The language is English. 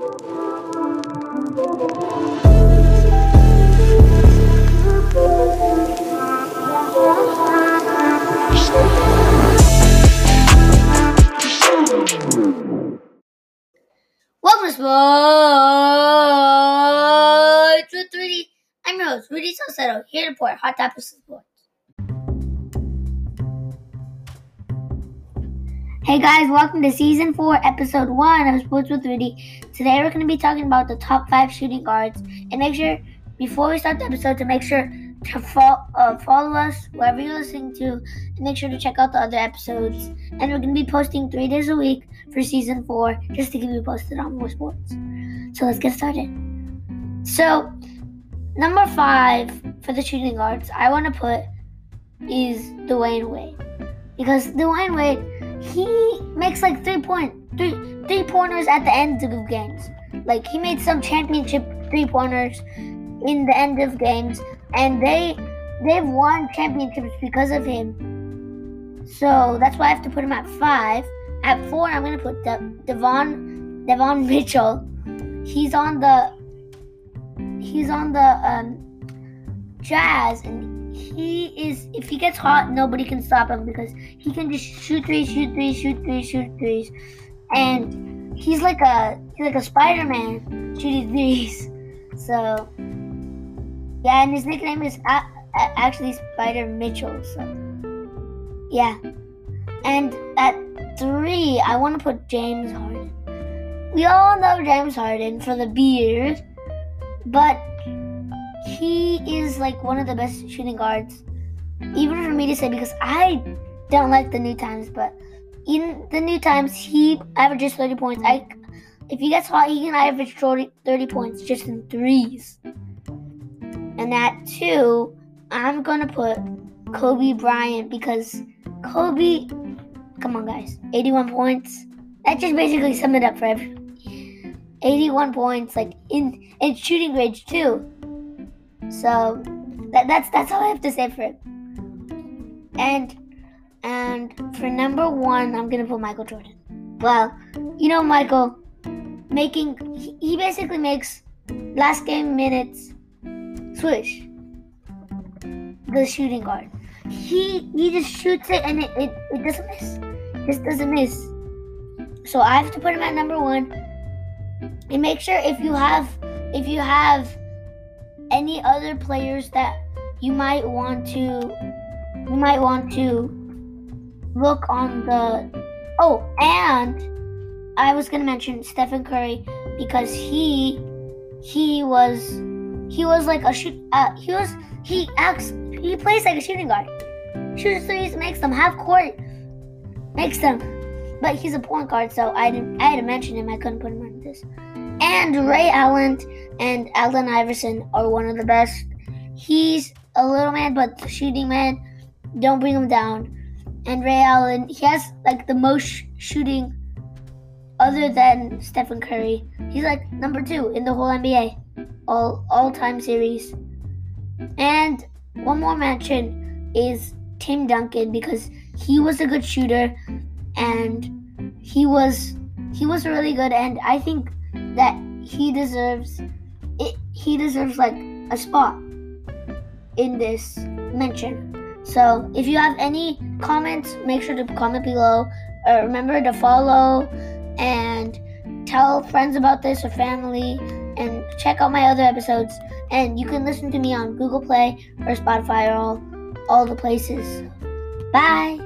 Welcome to Sports with Rudy. I'm your host, Rudy Salcedo, here to report hot topics of sports. Hey guys, welcome to season four, episode one of Sports with Rudy. Today we're going to be talking about the top five shooting guards. And make sure, before we start the episode, to make sure to fo- uh, follow us wherever you're listening to, and make sure to check out the other episodes. And we're going to be posting three days a week for season four, just to keep you posted on more sports. So let's get started. So, number five for the shooting guards, I want to put is Dwyane Wade because Dwyane Wade he makes like three point three three pointers at the end of games. Like he made some championship three pointers in the end of games, and they they've won championships because of him. So that's why I have to put him at five. At four, I'm gonna put De- Devon Devon Mitchell. He's on the he's on the um, Jazz, and he is if he gets hot, nobody can stop him because he can just shoot threes, shoot threes, shoot threes, shoot threes, and he's like a he's like a Spider-Man shooting threes. So yeah, and his nickname is actually Spider Mitchell. So yeah, and at three, I want to put James Harden. We all know James Harden for the beard, but he is like one of the best shooting guards, even for me to say because I don't like the new times, but in the new times he averages 30 points. I, if he gets hot, he can average 30, 30 points just in threes. And at two, I'm gonna put Kobe Bryant because Kobe, come on guys, 81 points. That just basically summed it up for everyone. 81 points, like in in shooting range too. So that, that's that's all I have to say for it. And and for number one, I'm gonna put Michael Jordan. Well, you know Michael making he, he basically makes last game minutes swish the shooting guard. He he just shoots it and it, it, it doesn't miss. Just doesn't miss. So I have to put him at number one. And make sure if you have if you have any other players that you might want to you might want to look on the oh and I was gonna mention Stephen Curry because he he was he was like a shoot uh, he was he acts he plays like a shooting guard. Shoots threes makes them half court makes them but he's a point guard so I didn't I had to mention him I couldn't put him on this and Ray Allen and Allen Iverson are one of the best. He's a little man, but shooting man, don't bring him down. And Ray Allen, he has like the most shooting other than Stephen Curry. He's like number two in the whole NBA, all all time series. And one more mention is Tim Duncan because he was a good shooter and he was he was really good and I think that he deserves it he deserves like a spot in this mention. So if you have any comments, make sure to comment below. Uh, remember to follow and tell friends about this or family and check out my other episodes. And you can listen to me on Google Play or Spotify or all, all the places. Bye.